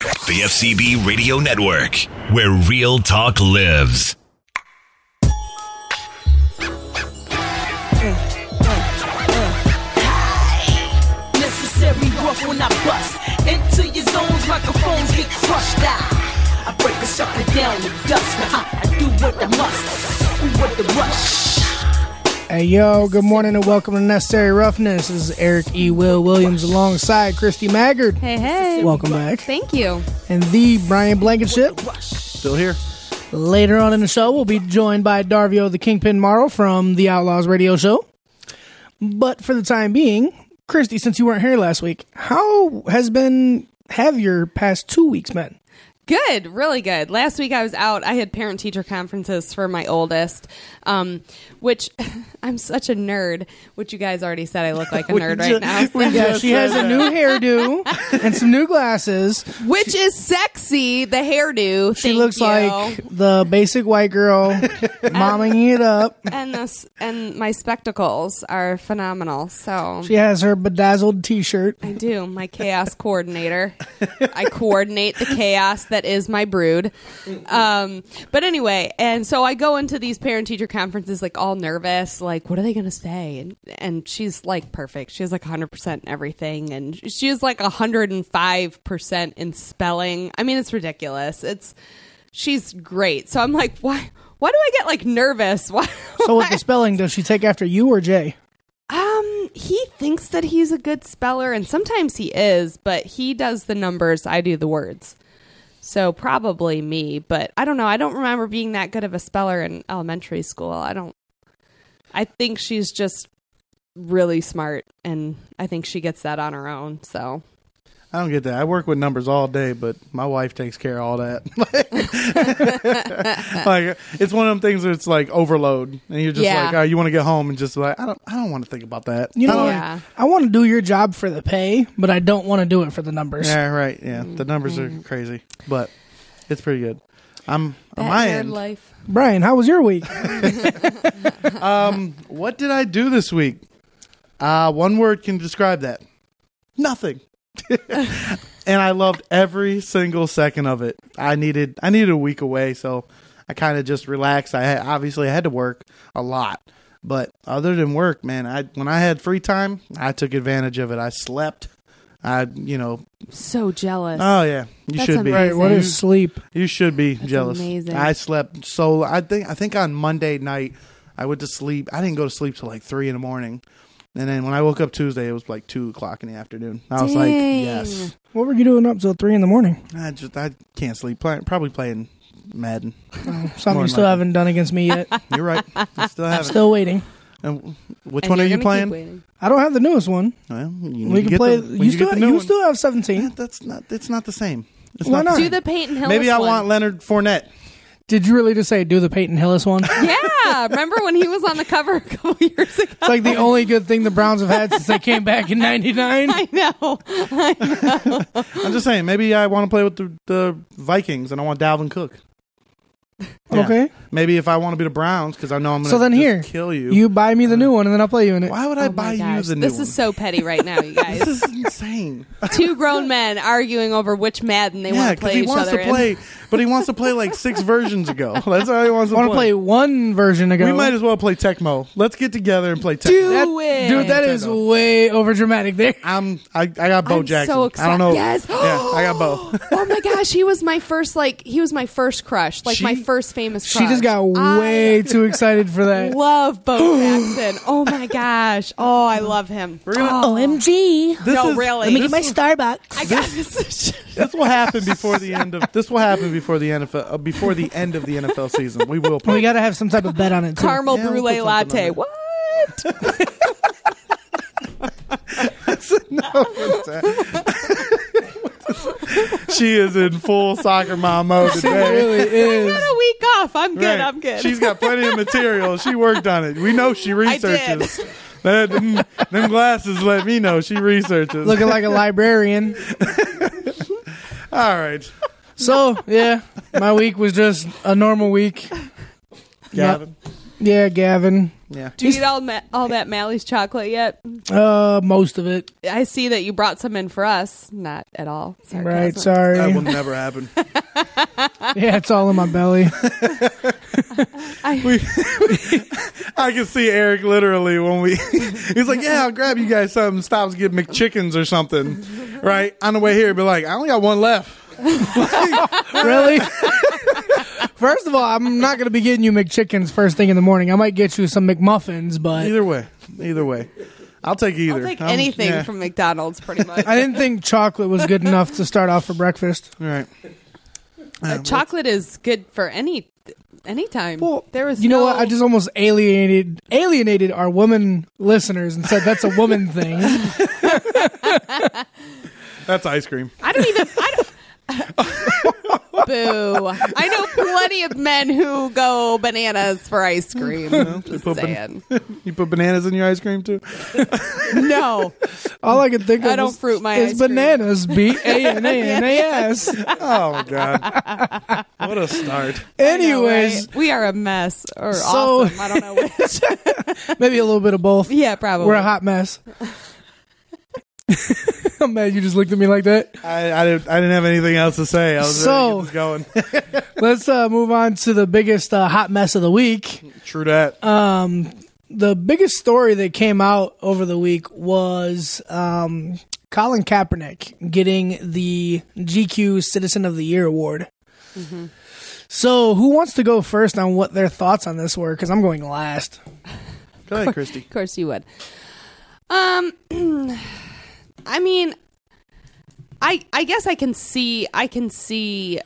The FCB Radio Network, where real talk lives. Necessary rough when I bust into your zones, microphones get crushed out. I break a sucker down to dust. Now I do what I must. We with the rush. Hey yo, good morning and welcome to Necessary Roughness. This is Eric E. Will Williams alongside Christy Maggard. Hey, hey. Welcome back. Thank you. And the Brian Blankenship. Still here. Later on in the show, we'll be joined by Darvio the Kingpin Morrow from the Outlaws Radio Show. But for the time being, Christy, since you weren't here last week, how has been have your past two weeks been? Good, really good. Last week I was out. I had parent teacher conferences for my oldest, um, which I'm such a nerd, which you guys already said I look like a nerd right now. so- Yeah, she has a new hairdo and some new glasses. which is sexy, the hairdo. She looks you. like the basic white girl, momming it up. and this and my spectacles are phenomenal. So She has her bedazzled T-shirt. I do. My chaos coordinator. I coordinate the chaos that is my brood. Um, but anyway, and so I go into these parent teacher conferences like all nervous, like what are they going to say? And and she's like perfect. She has like 100% in everything and she has like 105% in spelling. I mean, it's ridiculous. It's she's great. So I'm like, why why do I get like nervous? Why So with the spelling, does she take after you or Jay? Um, he thinks that he's a good speller, and sometimes he is, but he does the numbers. I do the words. So probably me, but I don't know. I don't remember being that good of a speller in elementary school. I don't. I think she's just really smart, and I think she gets that on her own. So I don't get that. I work with numbers all day, but my wife takes care of all that. like it's one of them things where it's like overload, and you're just Yeah. like, oh, you want to get home and just like, I don't, I don't want to think about that. You know, I Yeah. I want to do your job for the pay, but I don't want to do it for the numbers. yeah, right, yeah. The numbers Mm-hmm. are crazy, but it's pretty good. I'm that on my end. life. Brian, how was your week? Um, what did I do this week? Uh, one word can describe that. Nothing. and I loved every single second of it. I needed I needed a week away, so I kind of just relaxed. I had, obviously I had to work a lot, but other than work, man, I when I had free time, I took advantage of it. I slept. I you know So jealous. oh yeah you That's should be right, what Amazing. is sleep? you should be jealous. amazing. I slept so I think I think on Monday night I went to sleep. I didn't go to sleep till like three in the morning, and then when I woke up Tuesday, it was like two o'clock in the afternoon. I was like, Dang. yes, What were you doing up till three in the morning? I just I can't sleep. Play, probably playing Madden. Oh, something More you still likely. haven't done against me yet. You're right. I still haven't. still waiting. and which And one are you're you gonna keep playing? I don't have the newest one. Well, you We need to can play. the- you you still get the new you one. still have Yeah, seventeen. that's not. It's not the same. It's Why not. not? The Do same. the Peyton Hillis Maybe I one. want Leonard Fournette. Did you really just say do the Peyton Hillis one? Yeah, remember when he was on the cover a couple years ago? It's like the only good thing the Browns have had since they came back in '99. I know. I'm just saying. Maybe I want to play with the, the Vikings and I want Dalvin Cook. Yeah. Okay. Maybe if I want to be the Browns because I know I'm going to So then here, kill you. You buy me the new one, and then I'll play you in it. Why would I Oh buy my you the new This one? is so petty right now, you guys. this is insane. Two grown men arguing over which Madden they yeah, want to play he each wants other to in. play, but he wants to play like six versions ago. That's how he wants I to want to play one version ago. We might as well play Tecmo. Let's get together and play Tecmo. Do That- it. dude. That is Nintendo. way over dramatic. There. I'm I, I got Bo I'm Jackson. so I don't know. Yes. Yeah, I got Bo. oh my gosh, he was my first like he was my first crush, like She- my first famous She just got I way too excited for that. love Bo Jackson. Oh my gosh. Oh, I love him. We're gonna. Oh, OMG. This no, is, really. This, my Starbucks. I got this. this will happen before the end of this will happen before the NFL uh, before the end of the NFL season. We will play. We got to have some type of bet on it too. Caramel Yeah, we'll brulee put something latte. on What? she is in full soccer mom mode It today. really is. Got a week off. I'm good. Right. I'm good. She's got plenty of material. She worked on it. We know she did. researches. That, them, them glasses let me know she researches. Looking like a librarian. All right, So yeah, my week was just a normal week. Gavin. Yeah, Gavin. Yeah. Do you eat all ma- all that Malley's chocolate yet? Uh, most of it. I see that you brought some in for us. Not at all. Sarcasm. Right. Sorry. That will never happen. Yeah, it's all in my belly. we, I can see Eric literally when we. He's like, "Yeah, I'll grab you guys something. Stops get McChickens or something." Right on the way here, be like, "I only got one left." really? First of all, I'm not going to be getting you McChickens first thing in the morning. I might get you some McMuffins, but Either way, either way, I'll take either. I'll take anything yeah. from McDonald's, pretty much. I didn't think chocolate was good enough to start off for breakfast. All right. Uh, chocolate is good for any anytime. Well, there was you know what? I just almost alienated alienated our woman listeners and said that's a woman thing. That's ice cream. I don't even. I don't, Boo! I know plenty of men who go bananas for ice cream. Just put ban- saying. You put bananas in your ice cream too? no, All I can think of I don't is, fruit my is ice cream. bananas. B A N A N A S. Oh my god! What a start. Anyways, Right? we are a mess or So- awesome. I don't know which. maybe a little bit of both. yeah, probably. We're a hot mess. I'm mad you just looked at me like that. I, I didn't. I didn't have anything else to say. I was So- ready to get this going. Let's uh, move on to the biggest uh, hot mess of the week. True that. Um, The biggest story that came out over the week was um, Colin Kaepernick getting the GQ Citizen of the Year award. So, who wants to go first on what their thoughts on this were? Because I'm going last. Go ahead, Christy. Of course you would. Um, I mean, I I guess I can see I can see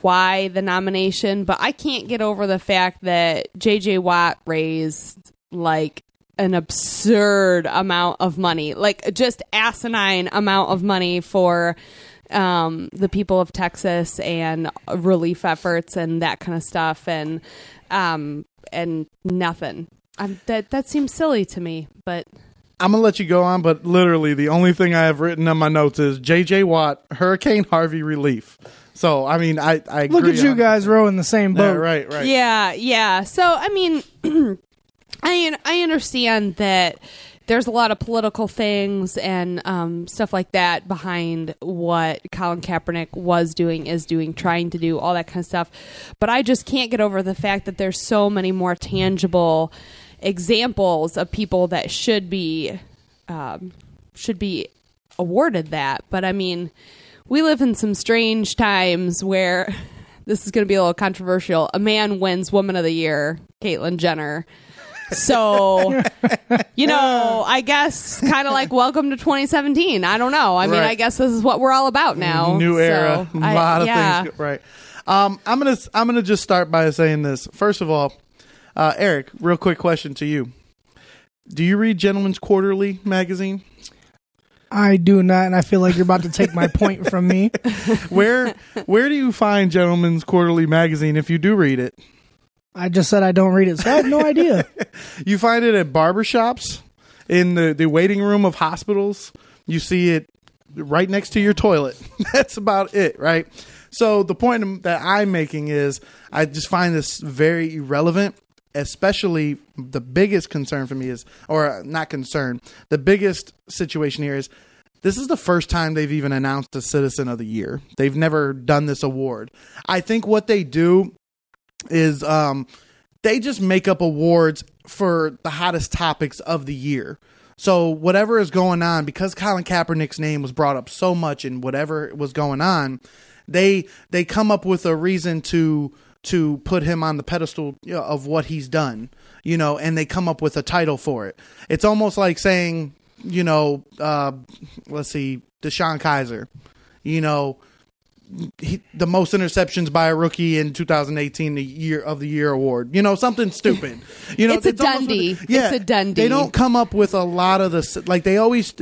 why the nomination, but I can't get over the fact that J.J. Watt raised like an absurd amount of money, like just asinine amount of money for um, the people of Texas and relief efforts and that kind of stuff, and um, and nothing. Um, that that seems silly to me, but I'm gonna let you go on, but literally the only thing I have written on my notes is J.J. Watt, Hurricane Harvey relief. So I mean, I I Look agree at you guys rowing the same Yeah, boat. right, right. Yeah, yeah. So I mean, I I understand that there's a lot of political things and um, stuff like that behind what Colin Kaepernick was doing, is doing, trying to do, all that kind of stuff. But I just can't get over the fact that there's so many more tangible examples of people that should be um, should be awarded that. But I mean, we live in some strange times where this is going to be a little controversial. A man wins Woman of the Year, Caitlyn Jenner. So, you know, I guess kind of like welcome to 2017. I don't know. I mean, Right. I guess this is what we're all about now. New era, So, a I- lot of yeah. things. Right. Um, I'm gonna I'm gonna just start by saying this. First of all, uh, Eric, real quick question to you: Do you read Gentleman's Quarterly magazine? I do not, and I feel like you're about to take my point from me. Where where do you find Gentleman's Quarterly magazine if you do read it? I just said I don't read it, so I have no idea. You find it at barbershops, in the, the waiting room of hospitals. You see it right next to your toilet. That's about it, right? So the point that I'm making is I just find this very irrelevant. Especially the biggest concern for me is, or not concern, the biggest situation here is this is the first time they've even announced a Citizen of the Year. They've never done this award. I think what they do is um, they just make up awards for the hottest topics of the year. So whatever is going on, because Colin Kaepernick's name was brought up so much in whatever was going on, they they come up with a reason to to put him on the pedestal of what he's done, you know, and they come up with a title for it. It's almost like saying, you know, uh, let's see, DeShone Kizer, you know, he, the most interceptions by a rookie in 2018, the year of the year award. You know, something stupid. You know, It's a almost- Dundie. yeah, It's a Dundie. They don't come up with a lot of the like they always.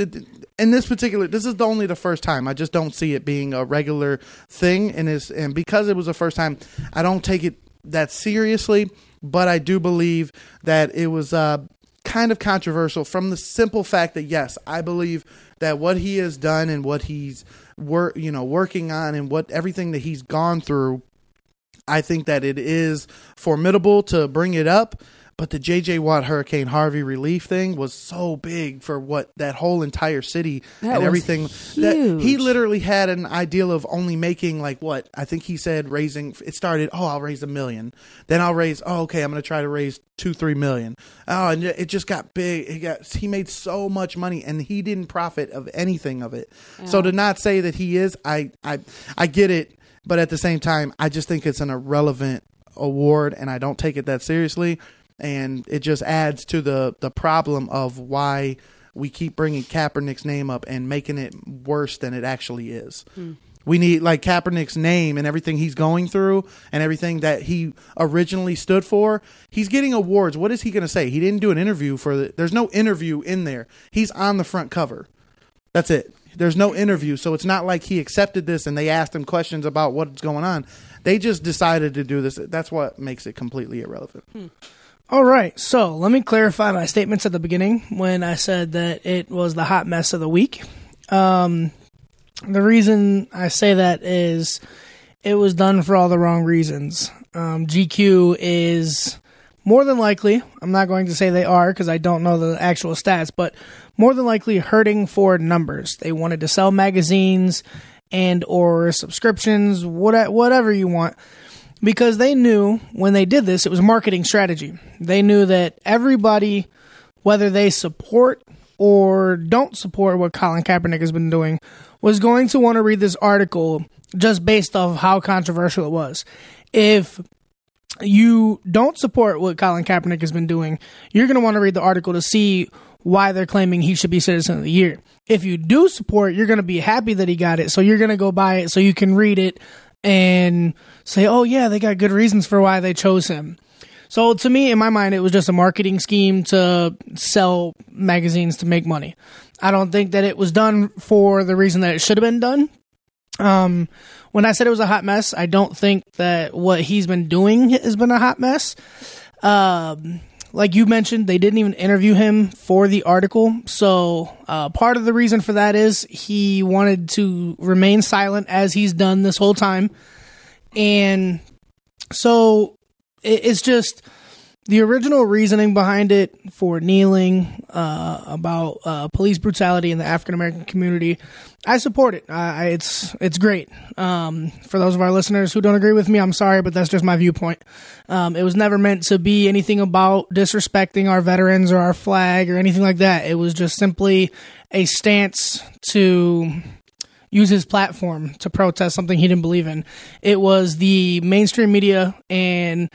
In this particular, this is the only the first time. I just don't see it being a regular thing, and is and because it was the first time, I don't take it that seriously. But I do believe that it was uh, kind of controversial from the simple fact that yes, I believe that what he has done and what he's work, you know, working on and what everything that he's gone through I think that it is formidable to bring it up, but the JJ Watt Hurricane Harvey relief thing was so big for what that whole entire city That and everything that he literally had an ideal of only making like what? I think he said raising it started oh I'll raise a million. Then I'll raise oh okay I'm going to try to raise 2 3 million. Oh and it just got big. It got he made so much money and he didn't profit of anything of it. So to not say that he is I I I get it. But at the same time, I just think it's an irrelevant award, and I don't take it that seriously. And it just adds to the the problem of why we keep bringing Kaepernick's name up and making it worse than it actually is. Hmm. We need like Kaepernick's name and everything he's going through and everything that he originally stood for. He's getting awards. What is he going to say? He didn't do an interview for the. There's no interview in there. He's on the front cover. That's it. There's no interview, so it's not like he accepted this and they asked him questions about what's going on. They just decided to do this. That's what makes it completely irrelevant. Hmm. All right, so let me clarify my statements at the beginning when I said that it was the hot mess of the week. Um, the reason I say that is it was done for all the wrong reasons. Um, GQ is more than likely, I'm not going to say they are because I don't know the actual stats, but more than likely hurting for numbers. They wanted to sell magazines and or subscriptions, what, whatever you want because they knew when they did this, it was marketing strategy. They knew that everybody, whether they support or don't support what Colin Kaepernick has been doing, was going to want to read this article just based off how controversial it was. If you don't support what Colin Kaepernick has been doing, you're going to want to read the article to see why they're claiming he should be Citizen of the Year. If you do support, you're going to be happy that he got it, so you're going to go buy it so you can read it and say, oh, yeah, they got good reasons for why they chose him. So to me, in my mind, it was just a marketing scheme to sell magazines to make money. I don't think that it was done for the reason that it should have been done. Um, when I said it was a hot mess, I don't think that what he's been doing has been a hot mess. Um, like you mentioned, they didn't even interview him for the article. So, uh, part of the reason for that is he wanted to remain silent as he's done this whole time. And so it, it's just the original reasoning behind it for kneeling uh, about uh, police brutality in the African American community. I support it. I, it's it's great. Um, for those of our listeners who don't agree with me, I'm sorry, but that's just my viewpoint. Um, it was never meant to be anything about disrespecting our veterans or our flag or anything like that. It was just simply a stance to use his platform to protest something he didn't believe in. It was the mainstream media and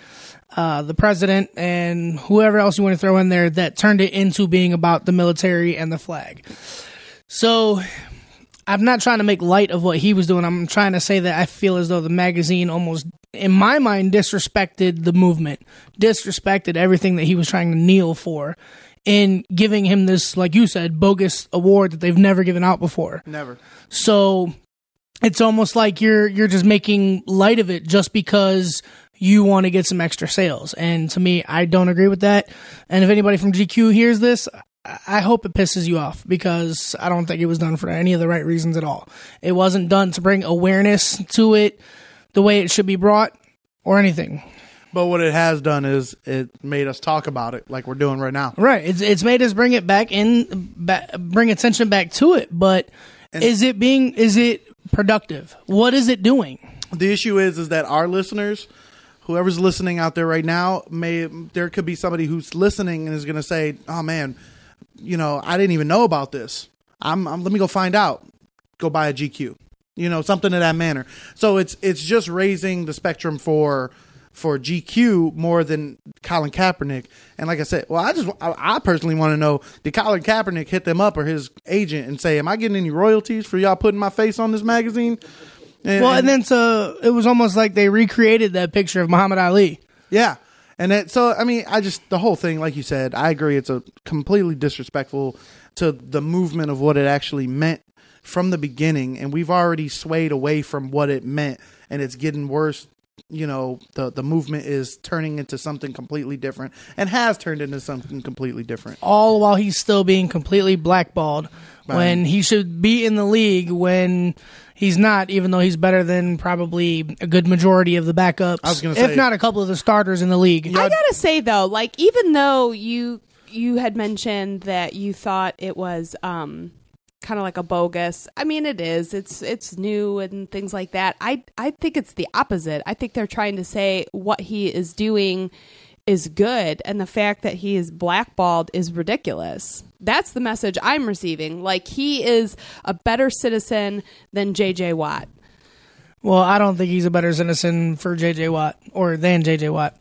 uh, the president and whoever else you want to throw in there that turned it into being about the military and the flag. So I'm not trying to make light of what he was doing. I'm trying to say that I feel as though the magazine almost, in my mind, disrespected the movement, disrespected everything that he was trying to kneel for, in giving him this, like you said, bogus award that they've never given out before. Never. So it's almost like you're you're just making light of it just because you want to get some extra sales. And to me, I don't agree with that. And if anybody from GQ hears this, I hope it pisses you off because I don't think it was done for any of the right reasons at all. It wasn't done to bring awareness to it the way it should be brought or anything. But what it has done is it made us talk about it like we're doing right now. Right. It's it's made us bring it back in, ba- bring attention back to it. But is it being is it productive? What is it doing? The issue is is that our listeners, whoever's listening out there right now, may there could be somebody who's listening and is going to say, "Oh man, you know, I didn't even know about this. I'm, I'm let me go find out. Go buy a GQ." You know, something in that manner. So it's it's just raising the spectrum for for GQ more than Colin Kaepernick. And like I said, well, I just I, I personally want to know did Colin Kaepernick hit them up or his agent and say, "Am I getting any royalties for y'all putting my face on this magazine?" And, Well, and then so it was almost like they recreated that picture of Muhammad Ali. yeah. And that, so, I mean, I just, the whole thing, like you said, I agree. It's a completely disrespectful to the movement of what it actually meant from the beginning. And we've already swayed away from what it meant and it's getting worse. You know, the, the movement is turning into something completely different and has turned into something completely different. all while he's still being completely blackballed when he should be in the league when he's not, even though he's better than probably a good majority of the backups, I was gonna if not a couple of the starters in the league. I gotta say though, like even though you you had mentioned that you thought it was um kind of like a bogus. I mean, it is. It's it's new and things like that. I I think it's the opposite. I think they're trying to say what he is doing is good, and the fact that he is blackballed is ridiculous. That's the message I'm receiving. Like he is a better citizen than J.J. Watt. Well, I don't think he's a better citizen for JJ Watt or than JJ Watt.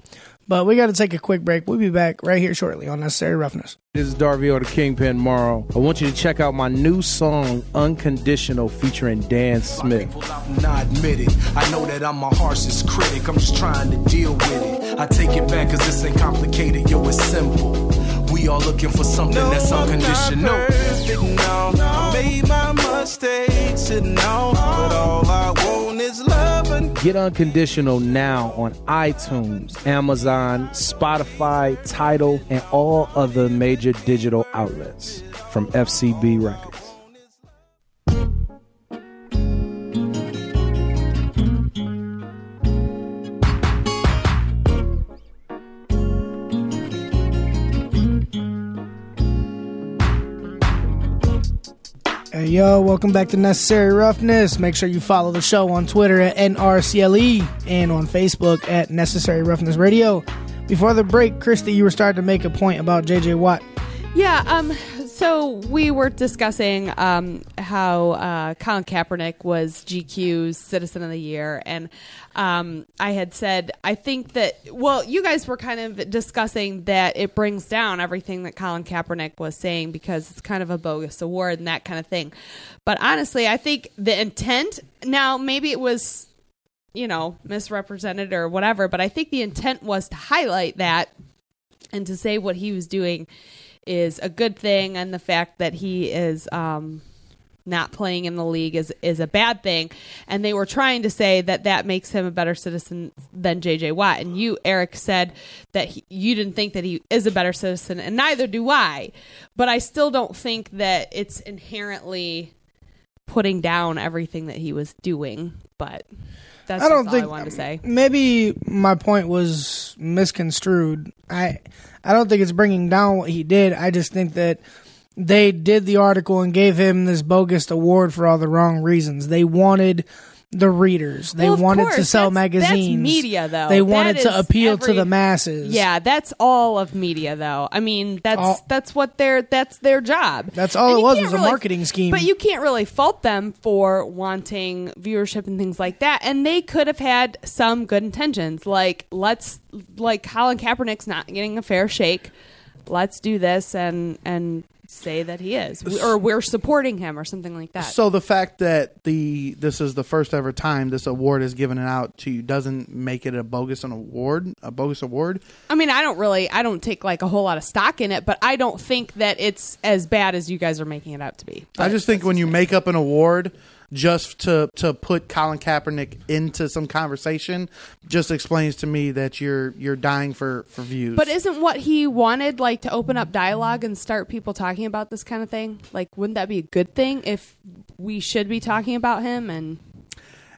But we got to take a quick break. We'll be back right here shortly on Necessary Roughness. This is Darvio the Kingpin Morrow. I want you to check out my new song, Unconditional, featuring Dan Smith. Not admit. I know that I'm my harshest critic. I'm just trying to deal with it. I take it back because this ain't complicated. Yo, it's simple. We all looking for something that's unconditional. I made my mistakes and now, Get Unconditional now on iTunes, Amazon, Spotify, Tidal, and all other major digital outlets from FCB Records. Yo, welcome back to Necessary Roughness. Make sure you follow the show on Twitter at NRCLE and on Facebook at Necessary Roughness Radio. Before the break, Christy, you were starting to make a point about JJ Watt. Yeah, um, so we were discussing um, how uh, Colin Kaepernick was GQ's Citizen of the Year, and um, I had said I think that well, you guys were kind of discussing that it brings down everything that Colin Kaepernick was saying because it's kind of a bogus award and that kind of thing. But honestly, I think the intent now maybe it was you know misrepresented or whatever, but I think the intent was to highlight that and to say what he was doing is a good thing and the fact that he is um not playing in the league is is a bad thing. And they were trying to say that that makes him a better citizen than JJ Watt. And you Eric said that he, you didn't think that he is a better citizen and neither do I. But I still don't think that it's inherently putting down everything that he was doing. But that's I don't think all I wanted to say. Maybe my point was misconstrued. I I don't think it's bringing down what he did. I just think that they did the article and gave him this bogus award for all the wrong reasons. They wanted the readers. They Well, wanted to sell That's- that's magazines. media, though. They wanted to appeal to the masses. Yeah, that's all of media, though. I mean, that's All- that's what their that's their job. That's all And it was, was a marketing scheme. But you can't really fault them for wanting viewership and things like that. And they could have had some good intentions, like let's like Colin Kaepernick's not getting a fair shake. Let's do this and and say that he is, We- or we're supporting him, or something like that. So the fact that the this is the first ever time this award is given out to you doesn't make it a bogus an award, a bogus award. I mean, I don't really, I don't take like a whole lot of stock in it, but I don't think that it's as bad as you guys are making it out to be. I just think when you make up an award just to to put Colin Kaepernick into some conversation just explains to me that you're you're dying for for views. But isn't what he wanted like to open up dialogue and start people talking about this kind of thing? Like, wouldn't that be a good thing if we should be talking about him? And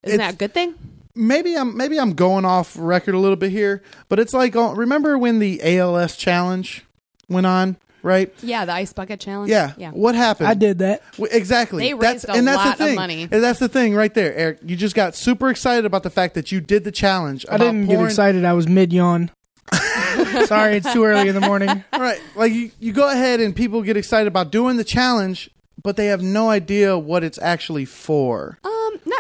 isn't It's- that a good thing? maybe I'm maybe I'm going off record a little bit here, but it's like oh, remember when the ALS challenge went on, right? Yeah, the ice bucket challenge. Yeah. yeah. What happened? I did that. W- Exactly. They that's, raised a and that's lot of the thing. money. And that's the thing right there, Eric. You just got super excited about the fact that you did the challenge. I about didn't get pouring- excited. I was mid yawn. Sorry, it's too early in the morning. Right. Like you, you go ahead and people get excited about doing the challenge, but they have no idea what it's actually for. Oh,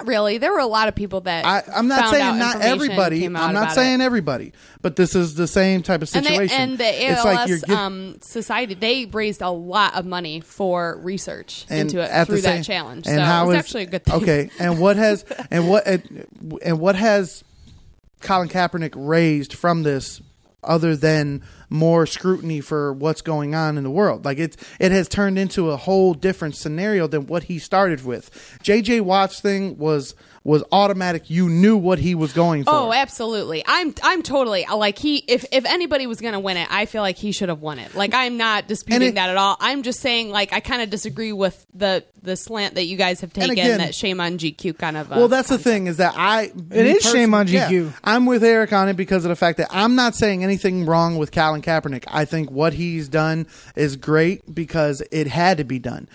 Not really. There were a lot of people that I, I'm not saying not everybody. I'm not saying it. everybody, but this is the same type of And, they, situation. and the It's ALS like you're giv- um, society they raised a lot of money for research into it through same- that challenge. And so how it's actually a good thing. Okay, and what has and what and what has Colin Kaepernick raised from this other than more scrutiny for what's going on in the world? Like it's it has turned into a whole different scenario than what he started with. JJ Watt's thing was was automatic. You knew what he was going for. Oh, absolutely. I'm I'm totally like he if if anybody was going to win it, I feel like he should have won it. Like I'm not disputing it- that at all. I'm just saying like I kind of disagree with the the slant that you guys have taken again- that shame on GQ kind of uh, Well, that's the thing is that I It is shame on GQ. I'm with Eric on it because of the fact that I'm not saying anything wrong with Colin Kaepernick. I think what he's done is great because it had to be done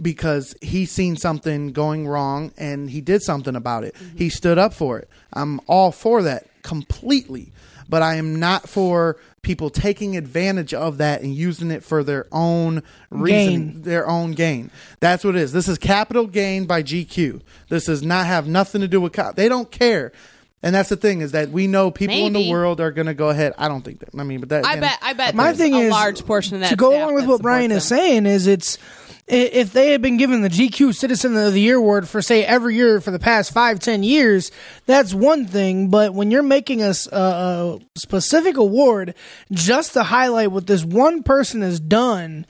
because he seen something going wrong and he did something about it. Mm-hmm. He stood up for it. I'm all for that completely. But I am not for people taking advantage of that and using it for their own reason, Gain. their own gain. That's what it is. This is capital gain by GQ. This does not have nothing to do with co- they don't care. And that's the thing is that we know people in the world are going to go ahead. I don't think that. I mean, but that I again- bet I bet My there's thing a is large portion of that to go along with what Brian is saying is it's i- if they had been given the GQ Citizen of the Year award for say every year for the past five ten years, that's one thing. But when you're making a specific award just to highlight what this one person has done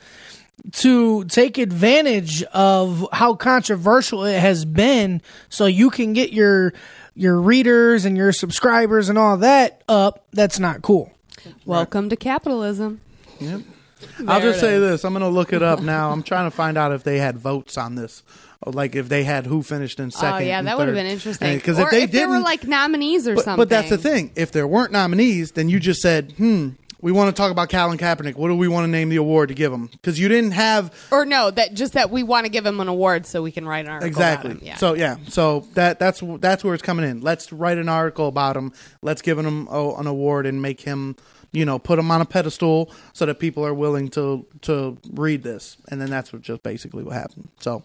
to take advantage of how controversial it has been so you can get your your readers and your subscribers and all that up that's not cool them. Welcome to capitalism. Yep. I'll just say is. this. I'm going to look it up now. I'm trying to find out if they had votes on this. Like if they had who finished in second. oh yeah, that would have been interesting. Because if they there didn't, were like nominees or but, something. but that's the thing. If there weren't nominees, then you just said, "Hmm, we want to talk about Colin Kaepernick. What do we want to name the award to give him?" Because you didn't have Or no, that just that we want to give him an award so we can write an article. exactly. About him. Yeah. So yeah, so that that's that's where it's coming in. Let's write an article about him. Let's give him oh, an award and make him, you know, put them on a pedestal so that people are willing to to read this. And then that's what just basically what happened. So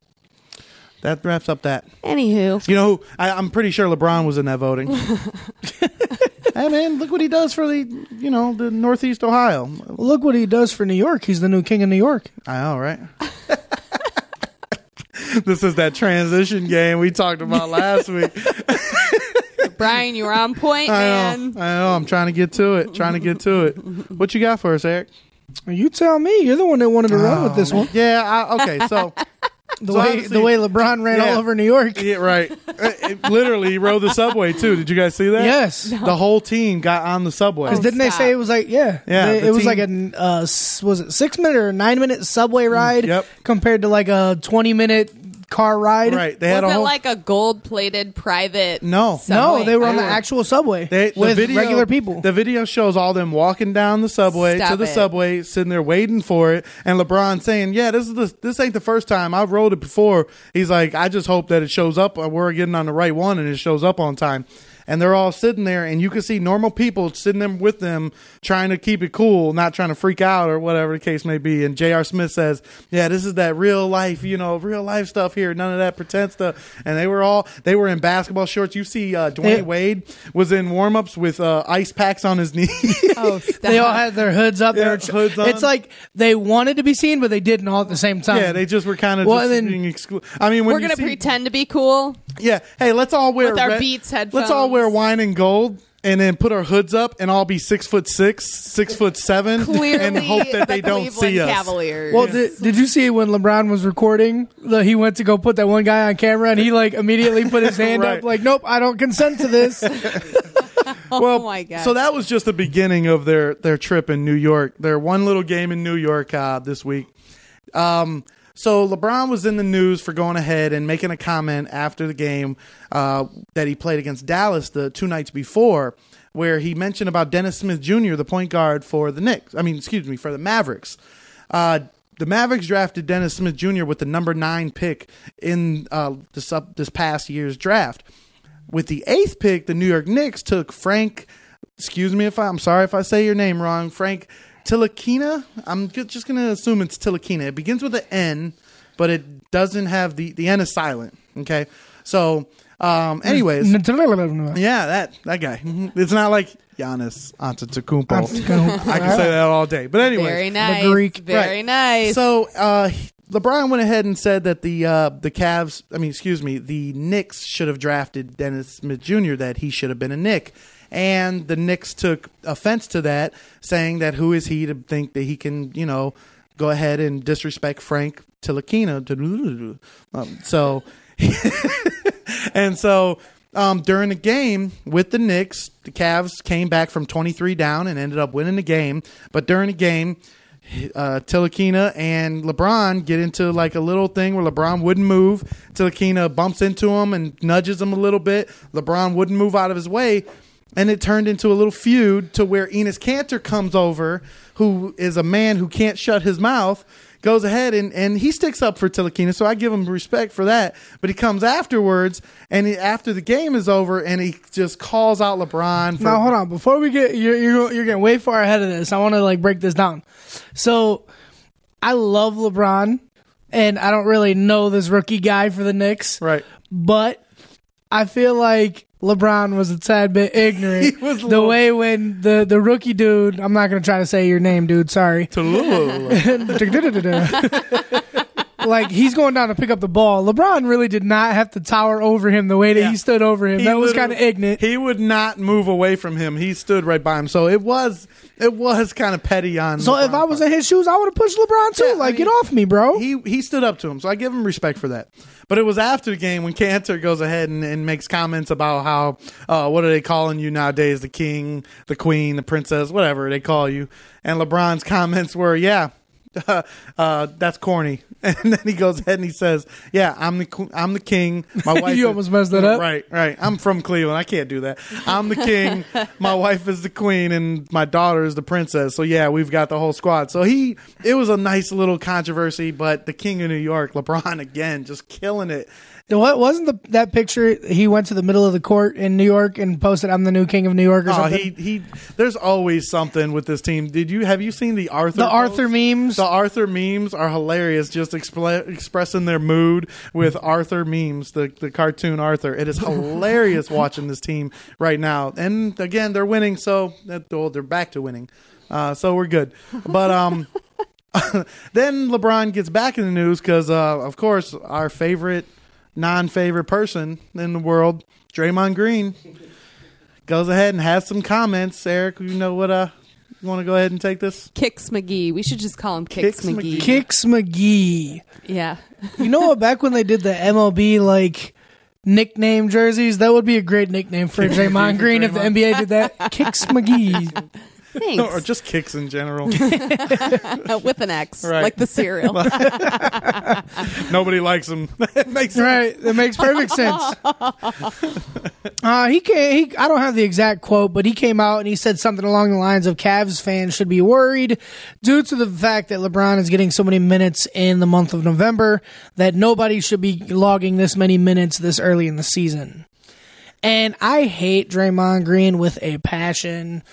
that wraps up that. Anywho, You know, I, I'm pretty sure LeBron was in that voting. hey man, look what he does for the you know the Northeast Ohio. look what he does for new york he's the new king of new york I know, right? this is that transition game we talked about last week. Brian, you were on point, I man. know, I know. I'm trying to get to it. Trying to get to it. What you got for us, Eric? you tell me you're the one that wanted to run with this one Yeah. I, okay. So the So way the way lebron ran Yeah. all over new york yeah, right. It, it literally he rode the subway too. Did you guys see that? yes The whole team got on the subway. Because didn't they say it was like yeah, Yeah, They- the it was like a uh, was it six minute or nine minute subway ride? yep. Compared to like a twenty minute car ride. Right. They had was a it whole. like a gold plated private? No. No, they were on the actual subway They, the with video, regular people. The video shows all them walking down the subway to the it. subway, sitting there waiting for it, and LeBron saying, "Yeah, this is the this ain't the first time I've rode it before." He's like, "I just hope that it shows up. uh, We're getting on the right one, and it shows up on time." And they're all sitting there, and you can see normal people sitting there with them, trying to keep it cool, not trying to freak out or whatever the case may be. And J.R. Smith says, "Yeah, this is that real life, you know, real life stuff here. None of that pretend stuff." And they were all they were in basketball shorts. You see, uh, Dwayne Yeah. Wade was in warm ups with uh, ice packs on his knee. Oh, they all had their hoods up. Yeah, there. hoods on. It's like they wanted to be seen, but they didn't all at the same time. yeah, they just were kind of Well, just then- being exclu- I mean, when We're you gonna see- pretend to be cool. Yeah, hey, let's all wear With our red- Beats Let's all headphones. Wear wine and gold. and then put our hoods up and all be six foot six, six foot seven, Clearly, and hope that they the don't Cleveland see us. Cavaliers. Well, did, did you see when LeBron was recording? The, he went to go put that one guy on camera, and he like immediately put his hand Right. up, like, "Nope, I don't consent to this." oh well, my god. So that was just the beginning of their their trip in New York. Their one little game in New York uh, this week. Um, so LeBron was in the news for going ahead and making a comment after the game uh, that he played against Dallas the two nights before, where he mentioned about Dennis Smith Jr., the point guard for the Knicks. I mean, excuse me, for the Mavericks. Uh, the Mavericks drafted Dennis Smith Jr. with the number nine pick in uh, this up this past year's draft. With the eighth pick, the New York Knicks took Frank. Excuse me if I, I'm sorry if I say your name wrong, Frank Tilakina. I'm just going to assume it's Tilakina. It begins with an N, but it doesn't have the the N is silent. Okay, so um, anyways, yeah, that that guy. Mhm. It's not like Giannis Antetokounmpo. Antetokounmpo. I can say that all day. But anyway, very nice. Greek. Very Right. nice. so uh, LeBron went ahead and said that the uh, the Cavs, I mean, excuse me, the Knicks should have drafted Dennis Smith Jr. That he should have been a Knick, and the Knicks took offense to that, saying that who is he to think that he can, you know, go ahead and disrespect Frank Tilakina. Um, so, and so. Um, during the game with the Knicks, the Cavs came back from 23 down and ended up winning the game. But during the game, uh, Tilakina and LeBron get into like a little thing where LeBron wouldn't move. Tilakina bumps into him and nudges him a little bit. LeBron wouldn't move out of his way. And it turned into a little feud to where Enes Kanter comes over, who is a man who can't shut his mouth, goes ahead and, and he sticks up for Tilakina. So I give him respect for that. But he comes afterwards and he, after the game is over and he just calls out LeBron. For, Now hold on, before we get you're you're, you're getting way far ahead of this. I want to like break this down. So, I love LeBron, and I don't really know this rookie guy for the Knicks, Right. but I feel like LeBron was a tad bit ignorant. He was the little- way when the the rookie dude. I'm not gonna try to say your name, dude. Sorry. like he's going down to pick up the ball. LeBron really did not have to tower over him the way that Yeah. he stood over him. He that was kind of ignorant. He would not move away from him. He stood right by him. So it was it was kind of petty on. So if I was in his shoes, I would have pushed LeBron too. Yeah, I like, mean, get off me, bro. he he stood up to him, so I give him respect for that. But it was after the game when Kanter goes ahead and, and makes comments about how uh, what are they calling you nowadays? The king, the queen, the princess, whatever they call you. And LeBron's comments were, yeah. Uh, that's corny, and then he goes ahead and he says, "Yeah, I'm the I'm the king. My wife. You is- almost messed that up. Right, right. I'm from Cleveland. I can't do that. I'm the king. my wife is the queen, and my daughter is the princess. So yeah, we've got the whole squad. So he, it was a nice little controversy, but the king of New York, LeBron, again, just killing it. What wasn't the that picture? He went to the middle of the court in New York and posted, "I'm the new king of New York" or Oh, something. he he. There's always something with this team. Did you have you seen the Arthur? the? Arthur memes. The Arthur memes are hilarious. Just expl- expressing their mood with Arthur memes, the the cartoon Arthur. It is hilarious watching this team right now. And again, they're winning, so well, they're back to winning. Uh, so we're good. But um, then LeBron gets back in the news because, uh, of course, our favorite non-favorite person in the world, Draymond Green, goes ahead and has some comments. Eric, you know what? Uh, you want to go ahead and take this? Kicks McGee. We should just call him Kicks, Kicks McGee. McGee. Kicks McGee. Yeah. You know what? Back when they did the MLB like nickname jerseys, that would be a great nickname for Draymond Green if the NBA did that. Kicks McGee. Thanks. or just kicks in general. With an X, Right. like the cereal. Nobody likes him. it makes sense. Right, that makes perfect sense. Uh, he can He, I don't have the exact quote, but he came out and he said something along the lines of Cavs fans should be worried due to the fact that LeBron is getting so many minutes in the month of November that nobody should be logging this many minutes this early in the season. And I hate Draymond Green with a passion.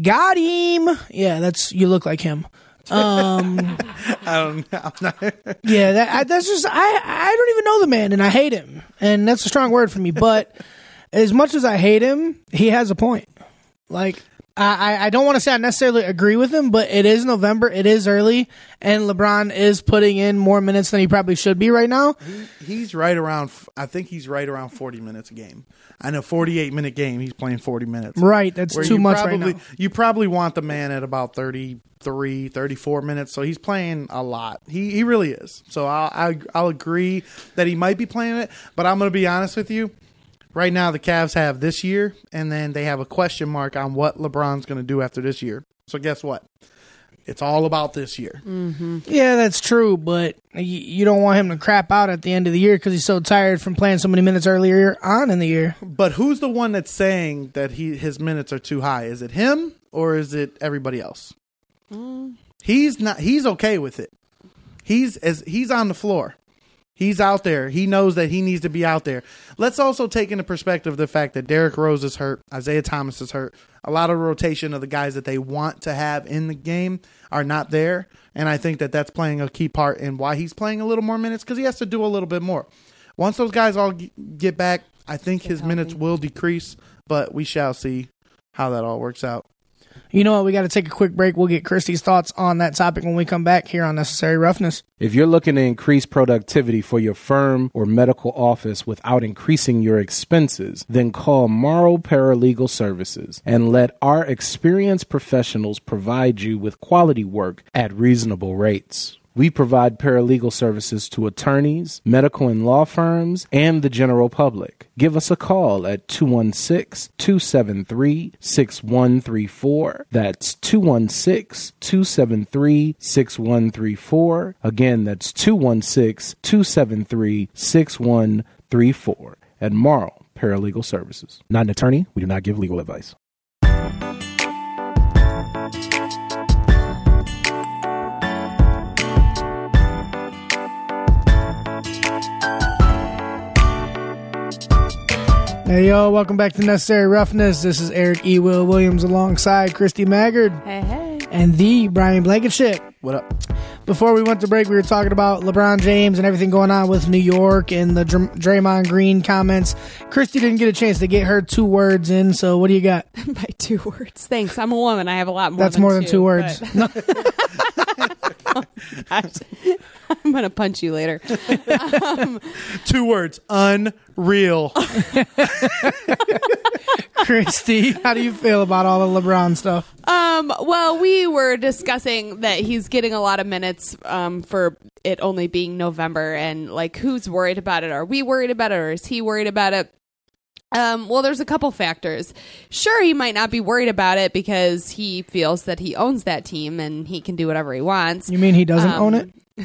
Got him. Yeah, that's you look like him. Um, I don't. I'm yeah, that, I, that's just I. I don't even know the man, and I hate him, and that's a strong word for me. But as much as I hate him, he has a point. Like I, I- I don't want to say I necessarily agree with him, but it is November. It is early, and LeBron is putting in more minutes than he probably should be right now. He's right around. I think he's right around forty minutes a game. I know forty-eight minute game. He's playing forty minutes. Right, that's Where too much right now. You probably want the man at about 33, 34 minutes. So he's playing a lot. He he really is. So I'll I, I'll agree that he might be playing it. But I'm going to be honest with you. Right now, the Cavs have this year, and then they have a question mark on what LeBron's going to do after this year. So guess what? It's all about this year. Mm-hmm. Yeah, that's true, but you, you don't want him to crap out at the end of the year because he's so tired from playing so many minutes earlier on in the year. But who's the one that's saying that he his minutes are too high? Is it him or is it everybody else? Mm. He's not. He's okay with it. He's as he's on the floor. He's out there. He knows that he needs to be out there. Let's also take into perspective the fact that Derrick Rose is hurt, Isaiah Thomas is hurt. A lot of rotation of the guys that they want to have in the game are not there, and I think that that's playing a key part in why he's playing a little more minutes because he has to do a little bit more. Once those guys all get back, I think his minutes will decrease, but we shall see how that all works out. You know what? We got to take a quick break. We'll get Christy's thoughts on that topic when we come back here on Necessary Roughness. If you're looking to increase productivity for your firm or medical office without increasing your expenses, then call Morrow Paralegal Services and let our experienced professionals provide you with quality work at reasonable rates. We provide paralegal services to attorneys, medical and law firms, and the general public. Give us a call at 216 273 6134. That's 216 273 6134. Again, that's 216 273 6134. At Morrow Paralegal Services. Not an attorney, we do not give legal advice. Hey, yo, welcome back to Necessary Roughness. This is Eric E. Will Williams alongside Christy Maggard Hey, hey. and the Brian Blankenship. What up? Before we went to break, we were talking about LeBron James and everything going on with New York and the Dr- Draymond Green comments. Christy didn't get a chance to get her two words in, so what do you got? By two words. Thanks. I'm a woman. I have a lot more. That's than more than two words. but- oh, No. Gosh. I'm gonna punch you later. Two words: unreal. Christy, how do you feel about all the LeBron stuff? Um, well, we were discussing that he's getting a lot of minutes um, for it only being November, and like, who's worried about it? Are we worried about it, or is he worried about it? Um, well, there's a couple factors. Sure, he might not be worried about it because he feels that he owns that team and he can do whatever he wants. You mean he doesn't Um, own it?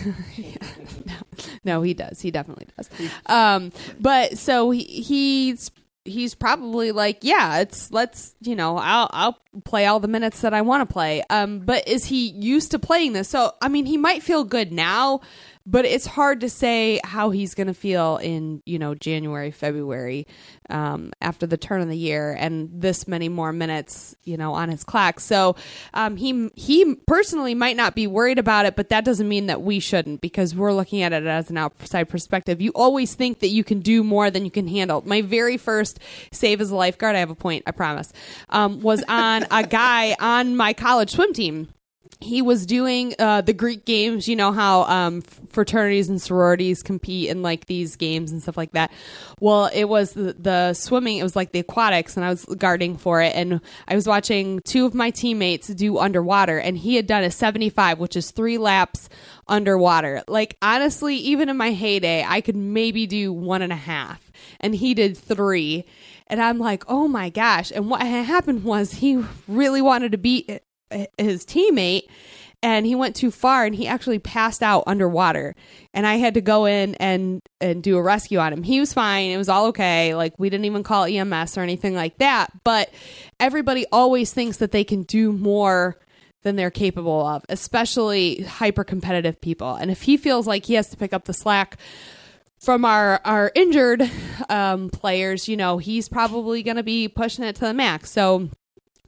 No, he does. He definitely does. Um, but so he, he's he's probably like, yeah, it's let's you know, I'll I'll play all the minutes that I want to play. Um, but is he used to playing this? So I mean, he might feel good now, but it's hard to say how he's going to feel in you know January, February, um, after the turn of the year and this many more minutes, you know, on his clock. So um, he he personally might not be worried about it, but that doesn't mean that we shouldn't because we're looking at it as an outside perspective. You always think that you can do more than you can handle. My very first save as a lifeguard, I have a point, I promise, um, was on a guy on my college swim team he was doing uh, the Greek games. You know how um, fraternities and sororities compete in like these games and stuff like that. Well, it was the, the swimming. It was like the aquatics, and I was guarding for it. And I was watching two of my teammates do underwater, and he had done a seventy-five, which is three laps underwater. Like honestly, even in my heyday, I could maybe do one and a half, and he did three. And I'm like, oh my gosh! And what happened was he really wanted to beat his teammate and he went too far and he actually passed out underwater. And i had to go in and and do a rescue on him. He was fine. It was all okay. Like we didn't even call ems or anything like that. But everybody always thinks that they can do more than they're capable of especially hyper competitive people. And if he feels like he has to pick up the slack from our our injured um, players you know he's probably going to be pushing it to the max. So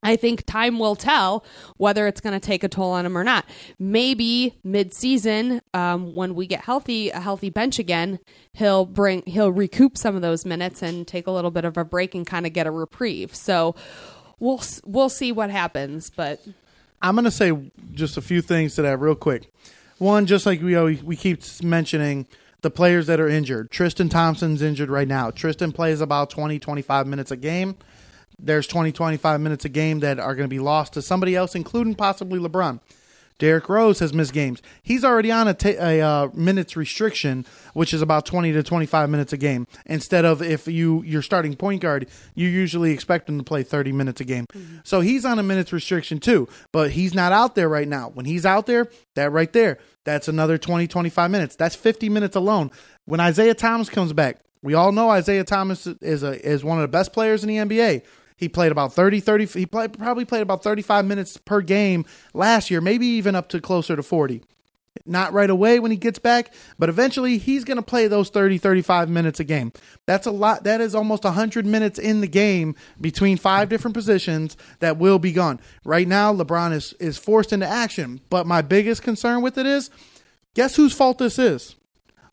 I think time will tell whether it's going to take a toll on him or not. Maybe mid-season, um, when we get healthy, a healthy bench again, he'll bring he'll recoup some of those minutes and take a little bit of a break and kind of get a reprieve. So we'll we'll see what happens. But I'm going to say just a few things to that real quick. One, just like we always, we keep mentioning the players that are injured. Tristan Thompson's injured right now. Tristan plays about 20, 25 minutes a game. There's 20, 25 minutes a game that are going to be lost to somebody else, including possibly LeBron. Derrick Rose has missed games. He's already on a, uh, minutes restriction, which is about 20 to 25 minutes a game. Instead of if you you're starting point guard, you usually expect him to play 30 minutes a game. So he's on a minutes restriction too, but he's not out there right now. When he's out there, that right there, that's another 20 25 minutes. That's 50 minutes alone. When Isaiah Thomas comes back, we all know Isaiah Thomas is a is one of the best players in the NBA. He played about 30, 30 he probably played about 35 minutes per game last year, maybe even up to closer to 40. Not right away when he gets back, but eventually he's going to play those 30, 35 minutes a game. That's a lot. That is almost 100 minutes in the game between five different positions that will be gone. Right now, LeBron is, is forced into action. But my biggest concern with it is guess whose fault this is?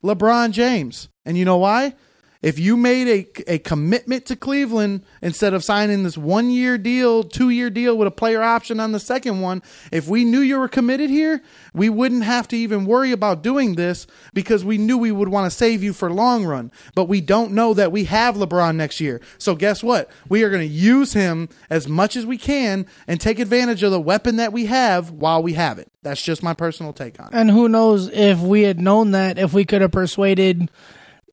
LeBron James. And you know why? If you made a, a commitment to Cleveland instead of signing this one year deal, two year deal with a player option on the second one, if we knew you were committed here, we wouldn't have to even worry about doing this because we knew we would want to save you for long run. But we don't know that we have LeBron next year. So guess what? We are going to use him as much as we can and take advantage of the weapon that we have while we have it. That's just my personal take on it. And who knows if we had known that, if we could have persuaded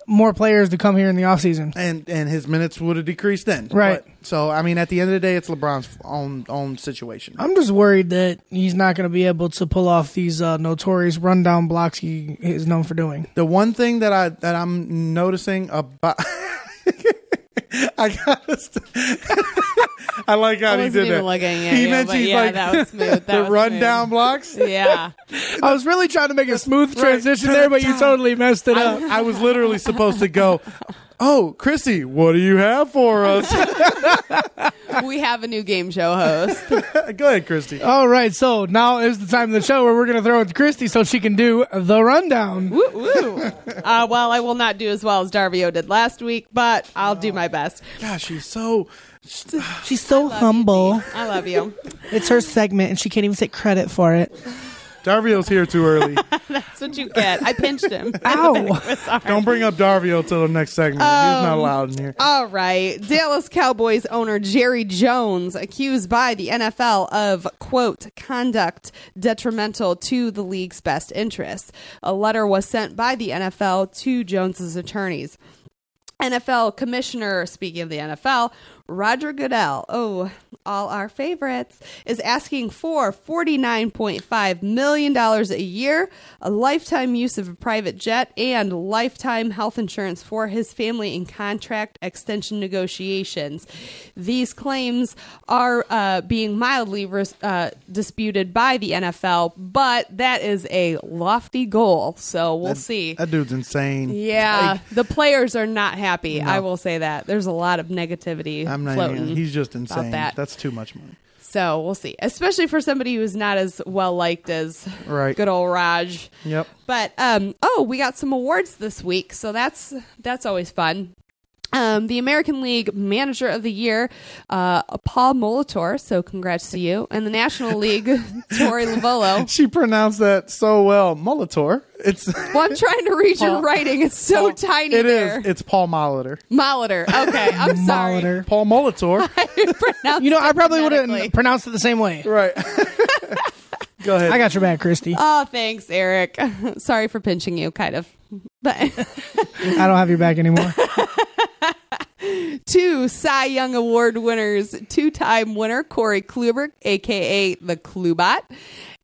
more players to come here in the offseason. and and his minutes would have decreased then. Right. But- so I mean, at the end of the day, it's LeBron's own own situation. I'm just worried that he's not going to be able to pull off these uh, notorious rundown blocks he is known for doing. The one thing that I that I'm noticing about. I got. St- I like how I he wasn't did even that. looking at he you, mentioned but he's yeah, like that was smooth. That the was rundown smooth. blocks. yeah. I was really trying to make a smooth transition To there, but you totally messed it up. I, I was literally supposed to go. Oh, Chrissy, what do you have for us? we have a new game show host. go ahead, Christy. All right, so now is the time of the show where we're going to throw it to Christy so she can do the rundown. Woo woo. Uh, well, I will not do as well as Darvio did last week, but I'll do my best. Gosh, she's so. She's so humble. I love you. It's her segment, and she can't even take credit for it. Darvio's here too early. That's what you get. I pinched him. Ow. Don't bring up Darvio till the next segment. He's not Um, allowed in here. All right. Dallas Cowboys owner Jerry Jones accused by the NFL of, quote, conduct detrimental to the league's best interests. A letter was sent by the NFL to Jones's attorneys. NFL commissioner, speaking of the NFL, Roger Goodell, oh, all our favorites, is asking for $49.5 million a year, a lifetime use of a private jet, and lifetime health insurance for his family in contract extension negotiations. These claims are uh, being mildly res- uh, disputed by the NFL, but that is a lofty goal, so we'll That- see. That dude's insane. Yeah, Like, the players are not happy. No. I will say that. There's a lot of negativity I'm not floating. even. He's just insane. that. That's too much money. so we'll see, especially for somebody who's not as well liked as Right. good old Raj. Yep. But um, oh, we got some awards this week, so that's that's always fun. Um, the American League Manager of the Year, uh, Paul Molitor. So congrats to you, and the National League, Torey Lovullo. She pronounced that so well. Molitor. It's Well, I'm trying to read your writing. It's so Paul- tiny It is. there. It's Paul Molitor. Molitor. Okay, I'm sorry. Molitor. Paul Molitor. You know, I probably would phonetically. have pronounced it the same way. right. Go ahead. I got your back, Christy. Oh, thanks, Eric. Sorry for pinching you, kind of. But I don't have your back anymore. Two Cy Young Award winners, two-time winner Corey Kluber, aka the Klubot,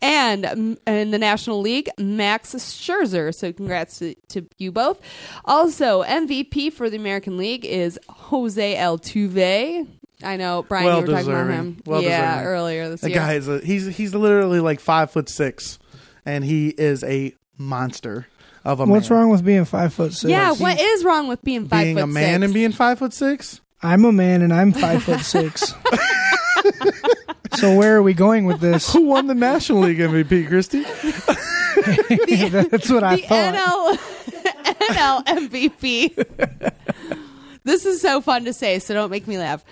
and mm, in the National League, Max Scherzer. So congrats to, to you both. Also, MVP for the American League is Jose Altuve. I know, Brian, well you were talking about him. Well yeah, deserving. earlier this The year. guy is a he's he's literally like five foot six, and he is a monster of a What's man. wrong with being five foot six? yeah, what is wrong with being five Being foot a man six? and being five foot six. I'm a man and I'm five foot six. so where are we going with this? Who won the National League MVP, Christy? That's what I the thought. NL NL MVP. this is so fun to say, so don't make me laugh.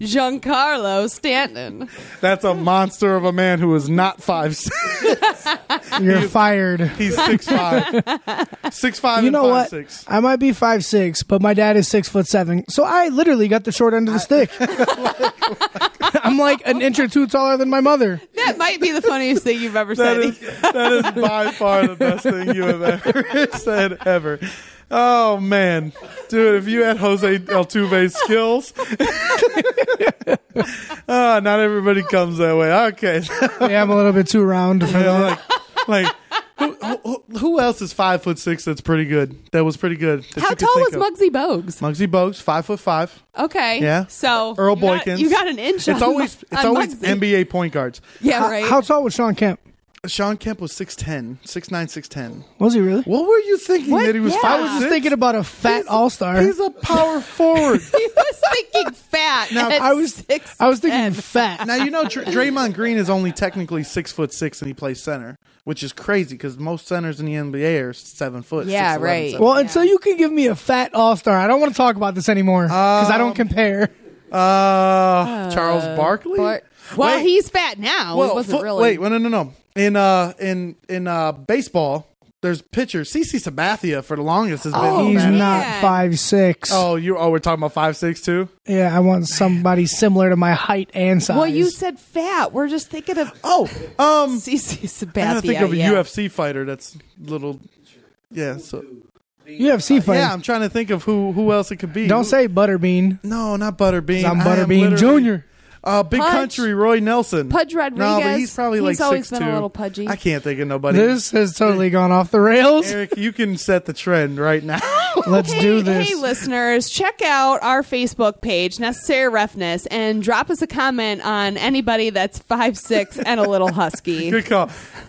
Giancarlo Stanton. That's a monster of a man who is not five. six. You're fired. He's six five. Six five You and know five what? six. I might be five six, but my dad is six foot seven, so I literally got the short end of the stick. I'm like an inch or two taller than my mother. That might be the funniest thing you've ever That said. is that is by far the best thing you have ever said ever. Oh man, dude! If you had Jose Altuve's skills, oh, not everybody comes that way. Okay, Yeah, I'm a little bit too round for that. like, like who, who, who else is five foot six? That's pretty good. That was pretty good. that How tall was of. Muggsy Bogues? Muggsy Bogues? Five foot five. Okay. Yeah. So Earl you got- Boykins. you got an inch. It's on- always it's on always Muggsy. NBA point guards. Yeah, How- right. How tall was Shawn Kemp? Shawn Kemp was 6'10", 6'9", 6'10". Was he really? What were you thinking What? that he was Yeah. five I was just thinking about a fat all star. He's a power forward. he was thinking fat. Now, at I was six I was thinking ten. fat. now you know Dr- Draymond Green is only technically six foot six and he plays center, which is crazy because most centers in the NBA are seven foot. Yeah, 6'11", right. 7'. Well, until you can give me a fat all star, I don't want to talk about this anymore because I don't compare. Uh, Charles Barkley. But- well, Wait. he's fat now. he well, wasn't fo- really. wait, no, no, no, no. In uh, in in uh, baseball, there's pitchers. CC Sabathia for the longest has been. Oh, He's fat. man. not five six. Oh, you. Oh, we're talking about five six too. Yeah, I want somebody similar to my height and size. well, you said fat. We're just thinking of Oh, um, CC Sabathia. I gotta think of a yeah. UFC fighter that's little. Yeah, so UFC fighter. yeah, I'm trying to think of who who else it could be. don't Who- say Butterbean. no, not Butterbean. I'm Butterbean Junior. Uh, Big Pudge. Country Roy Nelson. Pudge Rodriguez. No, but he's probably like He's always six been a little pudgy. I can't think of nobody. This has totally gone off the rails. Eric, you can set the trend right now. Let's hey, do this. Hey, listeners, check out our Facebook page, Necessary Roughness, and drop us a comment on anybody that's five six and a little husky. Good call.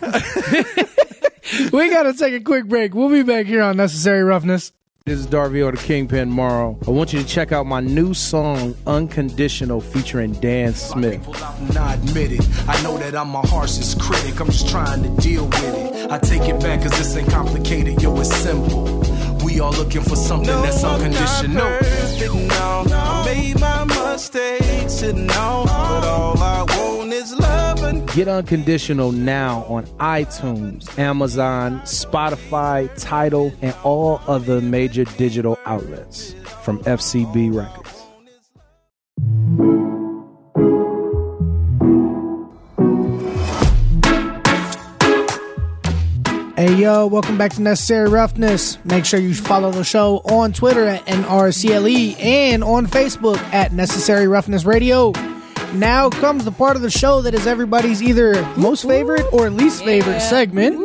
we got to take a quick break. We'll be back here on Necessary Roughness. This is Darvio the Kingpin Morrow. I want you to check out my new song, Unconditional, featuring Dan Smith. And I admit it. I know that I'm my harshest critic. I'm just trying to deal with it. I take it back cause this ain't complicated, yo, it's simple. We all looking for something that's unconditional. perfect, no. I made my mistakes and no, but all I want is love and Get Unconditional now on iTunes, Amazon, Spotify, Tidal, and all other major digital outlets from FCB Records. Hey yo, welcome back to Necessary Roughness. Make sure you follow the show on Twitter at NRCLE and on Facebook at Necessary Roughness Radio. Now comes the part of the show that is everybody's either most favorite or least favorite segment.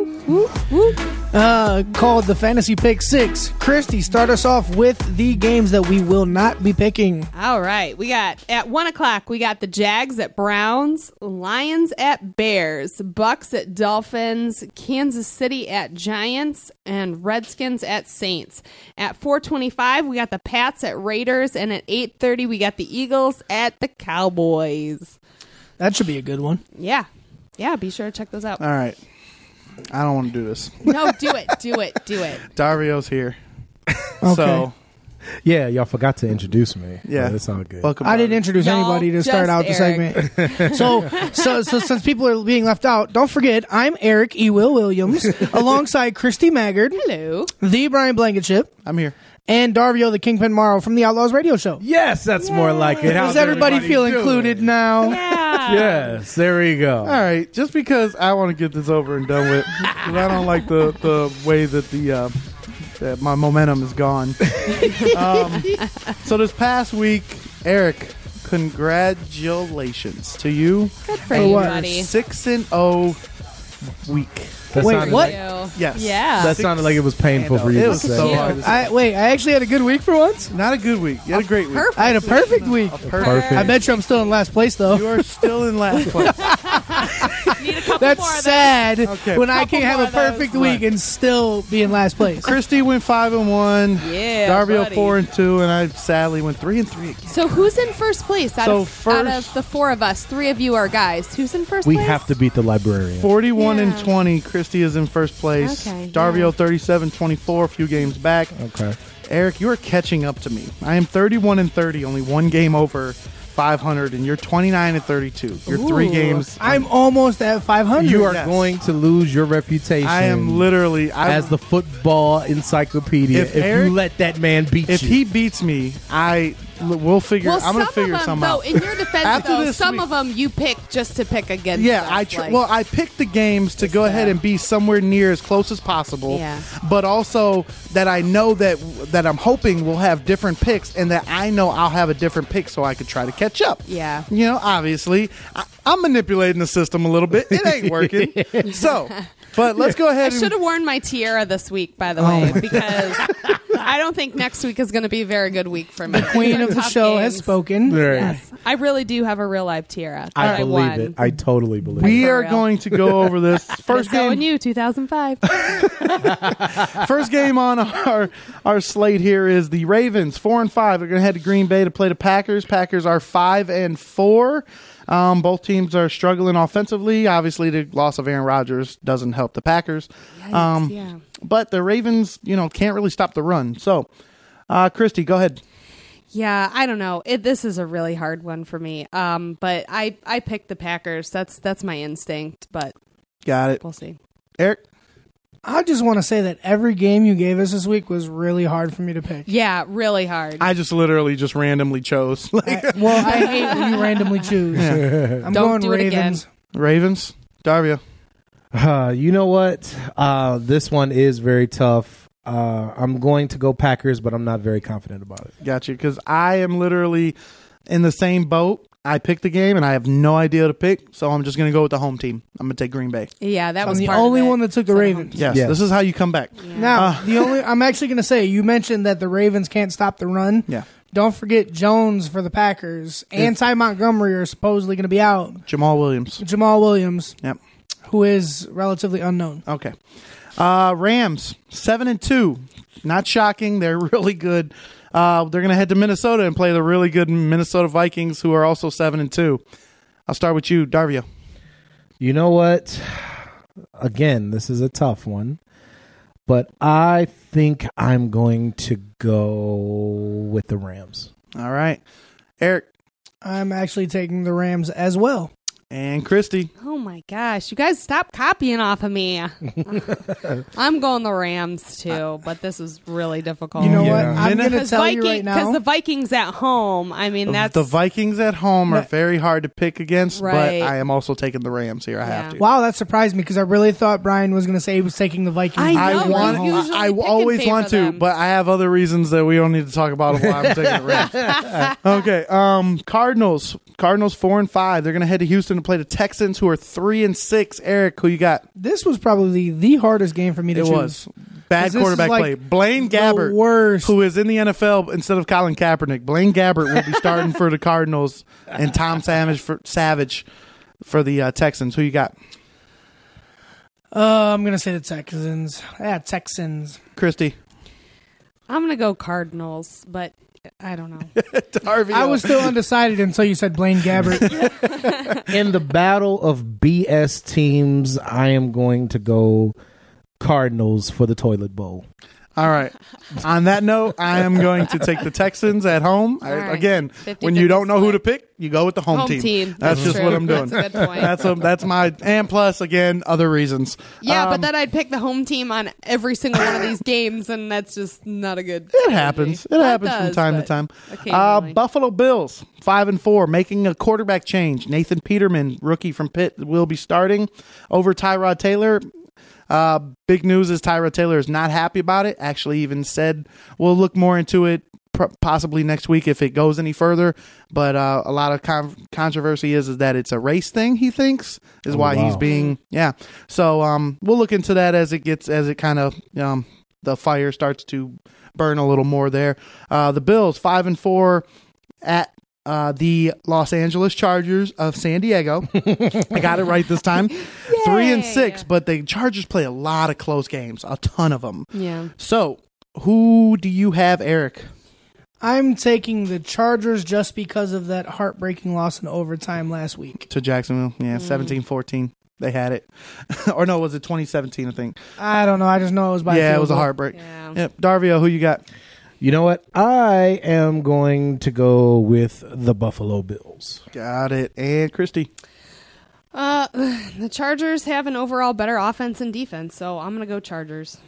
Uh, called the Fantasy Pick Six. Christy, start us off with the games that we will not be picking. All right, we got at one o'clock. We got the Jags at Browns, Lions at Bears, Bucks at Dolphins, Kansas City at Giants, and Redskins at Saints. At four twenty-five, we got the Pats at Raiders, and at eight thirty, we got the Eagles at the Cowboys. That should be a good one. Yeah, yeah. Be sure to check those out. All right. I don't want to do this. No, do it, do it, do it. Dario's here. Okay. So, Yeah, y'all forgot to introduce me. yeah. But it's all good. Welcome. I didn't introduce Y'all anybody to start just out the segment. so, so, so since people are being left out, don't forget I'm Eric E. Will Williams alongside Christy Maggard, Hello. the Brian Blankenship, I'm here. And Darvio the Kingpin Morrow from the Outlaws Radio Show. Yes, that's more like it. How's Does everybody, feel doing? included now? Yeah. Yes, there we go. All right. Just because I want to get this over and done with, 'cause I don't like the the way that the uh, that my momentum is gone. um, so this past week, Eric, congratulations to you. Good for For you, what? buddy. Six and oh week. That Wait, sounded what? Like, Yes. Yeah. that sounded like it was painful for you It to was say. so hard. I wait. I actually had a good week for once. Not a good week. You had a great week. Perfect. I had a perfect week. Perfect. I bet you I'm still in last place though. You are still in last place. Need a couple more That's of sad Okay. when I Couple can have more a of those. perfect week and still be in last place. Christy went five and one. Yeah, Darvio buddy. four and two, and I sadly went three and three again. So who's in first place? Out, So of, first- out of the four of us, three of you are guys. Who's in first We place? have to beat the librarian. Forty-one and twenty. Christy Christy is in first place. Okay, Darvio yeah. 37 24, a few games back. Okay. Eric, you are catching up to me. I am 31 and 30, only one game over 500, and you're 29 and 32. You're three games. I'm almost at 500. You are Yes. going to lose your reputation. I am literally I, as the football encyclopedia If if, Eric- you let that man beat If you. If he beats me, I we'll figure. Well, I'm gonna some figure of them, something though, out. in your defense, After though, this some week- of them you pick just to pick against. Yeah, us, I tr- like- well, I picked the games to go ahead and be somewhere near as close as possible. Yeah. But also that I know that that I'm hoping we'll have different picks, and that I know I'll have a different pick, so I could try to catch up. Yeah. You know, obviously, I, I'm manipulating the system a little bit. It ain't working. so, but let's go ahead. I should have worn my tiara this week, by the Oh way, because I don't think next week is going to be a very good week for me. The Queen of the Tough show has games. spoken. Yes, I really do have a real life tiara. I that believe won. it. I totally believe it. we are going to go over this first game. and you, 2005. First game on our our slate here is the Ravens, four and five. They're going to head to Green Bay to play the Packers. Packers are five and four. Um, both teams are struggling offensively. Obviously, the loss of Aaron Rodgers doesn't help the Packers. Um, yeah. But the Ravens, you know, can't really stop the run. So, uh, Christy, go ahead. Yeah, I don't know. It, this is a really hard one for me. Um, but I I picked the Packers. That's that's my instinct. But Got it. we'll see. Eric, I just want to say that every game you gave us this week was really hard for me to pick. Yeah, really hard. I just literally just randomly chose I- well, I hate when you randomly choose. I'm Don't going do it again. Ravens. Ravens. Darvio. Uh, you know what? Uh, this one is very tough. Uh, I'm going to go Packers, but I'm not very confident about it. Got you. Because I am literally in the same boat. I picked the game and I have no idea to pick, so I'm just going to go with the home team. I'm going to take Green Bay. yeah, that I'm was the part of only it. one that took the So- Ravens. Yes, Yes. this is how you come back. Now, Uh, the only I'm actually going to say you mentioned that the Ravens can't stop the run. Yeah. Don't forget Jones for the Packers and Ty Montgomery are supposedly going to be out. Jamaal Williams. Jamaal Williams, Yep. Who is relatively unknown. Okay. Uh, Rams seven and two. Not shocking. They're really good. Uh, they're going to head to Minnesota and play the really good Minnesota Vikings, who are also seven and two. I'll start with you, Darvio. You know what? Again, this is a tough one, but I think I'm going to go with the Rams. All right, Eric I'm actually taking the Rams as well. And Christy. Oh my gosh, you guys stop copying off of me. I'm going the Rams too, but this is really difficult. You know Yeah. what? I'm Minute- going to Because tell Viking, you right now. because the Vikings at home. I mean, that's the Vikings at home are very hard to pick against, Right. but I am also taking the Rams here. I have to. wow, that surprised me because I really thought Brian was going to say he was taking the Vikings. I I know, want. you usually I, I pick in always favor want of to, them. but I have other reasons that we don't need to talk about why I'm taking the Rams. okay. Um. Cardinals. Cardinals four and five. They're going to head to Houston to play the Texans, who are three and six. Eric, who you got? this was probably the hardest game for me to It choose. was bad 'Cause this quarterback like play. Blaine Gabbert, worst. who is in the NFL instead of Colin Kaepernick. Blaine Gabbert will be starting for the Cardinals, and Tom Savage for Savage for the uh, Texans. Who you got? Uh, I'm going to say the Texans. Yeah, Texans. Christy. I'm gonna go Cardinals, but I don't know. Darby. I was uh, still undecided until you said Blaine Gabbert. In the battle of BS teams, I am going to go Cardinals for the toilet bowl. All right. On that note, I am going to take the Texans at home. I, right. Again, 50-50 when you don't know who to pick, you go with the home, Home team. team. That's, That's just true. what I'm doing. That's a good point. That's a, that's my and plus again other reasons. Yeah, Um, but then I'd pick the home team on every single one of these games, and that's just not a good. It happens. It happens from time to time. Uh. Buffalo Bills five and four, making a quarterback change. Nathan Peterman, rookie from Pitt, will be starting over Tyrod Taylor. Uh, big news is Tyrod Taylor is not happy about it. Actually, even said we'll look more into it possibly next week if it goes any further. But uh, a lot of con- controversy is is that it's a race thing. He thinks is Oh, why he's being yeah. So um, we'll look into that as it gets as it kind of um, the fire starts to burn a little more there. Uh, the Bills five and four at uh, the Los Angeles Chargers of San Diego. I got it right this time. Three and six, but the Chargers play a lot of close games, a ton of them. Yeah. So, who do you have, Eric? I'm taking the Chargers just because of that heartbreaking loss in overtime last week. To Jacksonville, yeah, seventeen fourteen. they had it. or no, was it 2017? I think. I don't know. I just know it was by. yeah, it field was a goal. heartbreak. Yeah. Yep. Darvio, who you got? You know what? I am going to go with the Buffalo Bills. Got it. And Christy. Uh, the Chargers have an overall better offense and defense, so I'm gonna go Chargers.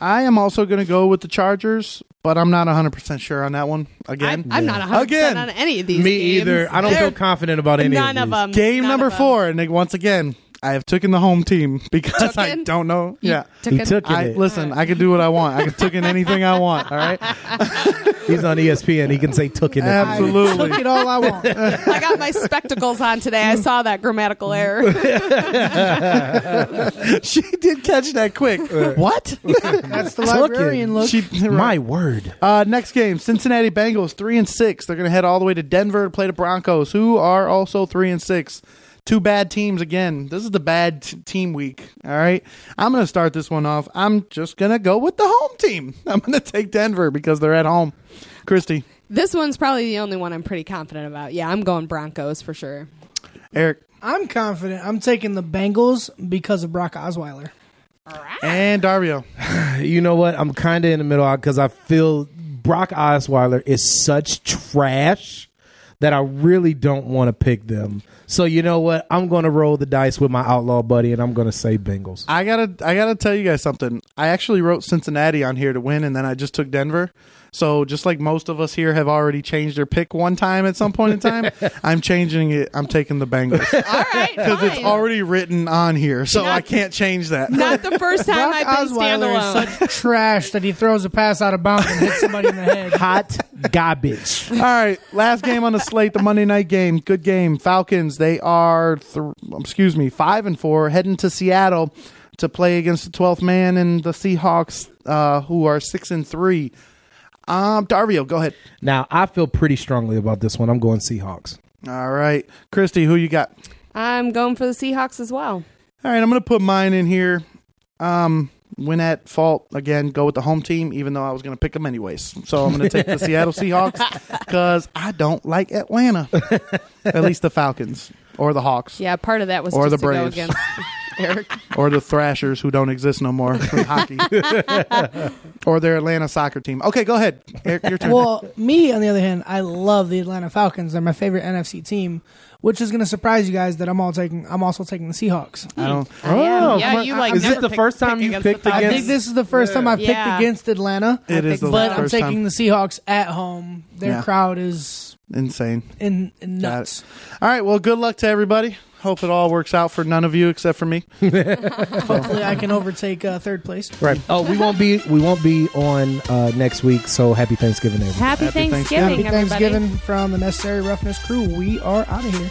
I am also going to go with the Chargers, but I'm not 100% sure on that one. I, Again, I'm not 100 Again. on any of these. Me games. either. I don't They're- feel confident about any None of of them. game None number of them. four, and once again, I have taken the home team because I Tooken? don't know. You yeah. took He it? took I, it. listen, I can do what I want. I can took in anything I want. All right, He's on ESPN. He can say took it. absolutely. Took it all I want. I got my spectacles on today. I saw that grammatical error. she did catch that quick. what? That's the librarian look. she, My word. Uh, next game, Cincinnati Bengals three and six. They're going to head all the way to Denver to play the Broncos, who are also three and six. Two bad teams again. This is the bad t- team week. All right, I'm going to start this one off. I'm just going to go with the home team. I'm going to take Denver because they're at home. Christy, this one's probably the only one I'm pretty confident about. Yeah, I'm going Broncos for sure. Eric, I'm confident. I'm taking the Bengals because of Brock Osweiler. and Dario. You know what? I'm kind of in the middle because I feel Brock Osweiler is such trash that I really don't want to pick them. So you know what? I'm to roll the dice with my outlaw buddy, and I'm to say Bengals. I gotta, I gotta tell you guys something. I actually wrote Cincinnati on here to win, and then I just took Denver. So just like most of us here have already changed their pick one time at some point in time, I'm changing it. I'm taking the Bengals. All right, because it's already written on here, so Not- I can't change that. Not the first time Brock I've been Osweiler standalone. is such trash that he throws a pass out of bounds and hits somebody in the head. Hot garbage. All right, last game on the slate, the Monday night game. Good game. Falcons. They are, th- excuse me, five and four, heading to Seattle to play against the 12th man and the Seahawks, uh, who are six and three. Um, Dario, go ahead. Now I feel pretty strongly about this one. I'm going Seahawks. All right, Christy, who you got? I'm going for the Seahawks as well. All right, I'm going to put mine in here. Um, win at fault again. Go with the home team, even though I was going to pick them anyways. So I'm going to take the Seattle Seahawks because I don't like Atlanta. At least the Falcons or the Hawks Yeah, part of that was Or just the to go Braves. Against Eric. or the Thrashers, who don't exist no more for hockey, or their Atlanta soccer team. Okay, go ahead. Eric, your turn. Well, me on the other hand, I love the Atlanta Falcons. They're my favorite NFC team, which is going to surprise you guys that I'm all taking. I'm also taking the Seahawks. I don't. Oh, yeah, come you like Is this never the pick- first time pick you against picked the I think this is the first time I've picked Yeah. against Atlanta, It is the but I'm first taking time. the Seahawks at home. Their Yeah. crowd is Insane. in, in nuts. All right. Well, good luck to everybody. Hope it all works out for none of you except for me. Hopefully, I can overtake uh, third place. Right. Oh, we won't be we won't be on uh, next week. So happy Thanksgiving, everybody. Happy, Happy Thanksgiving, Thanksgiving. Happy everybody. Thanksgiving from the Necessary Roughness crew. We are out of here.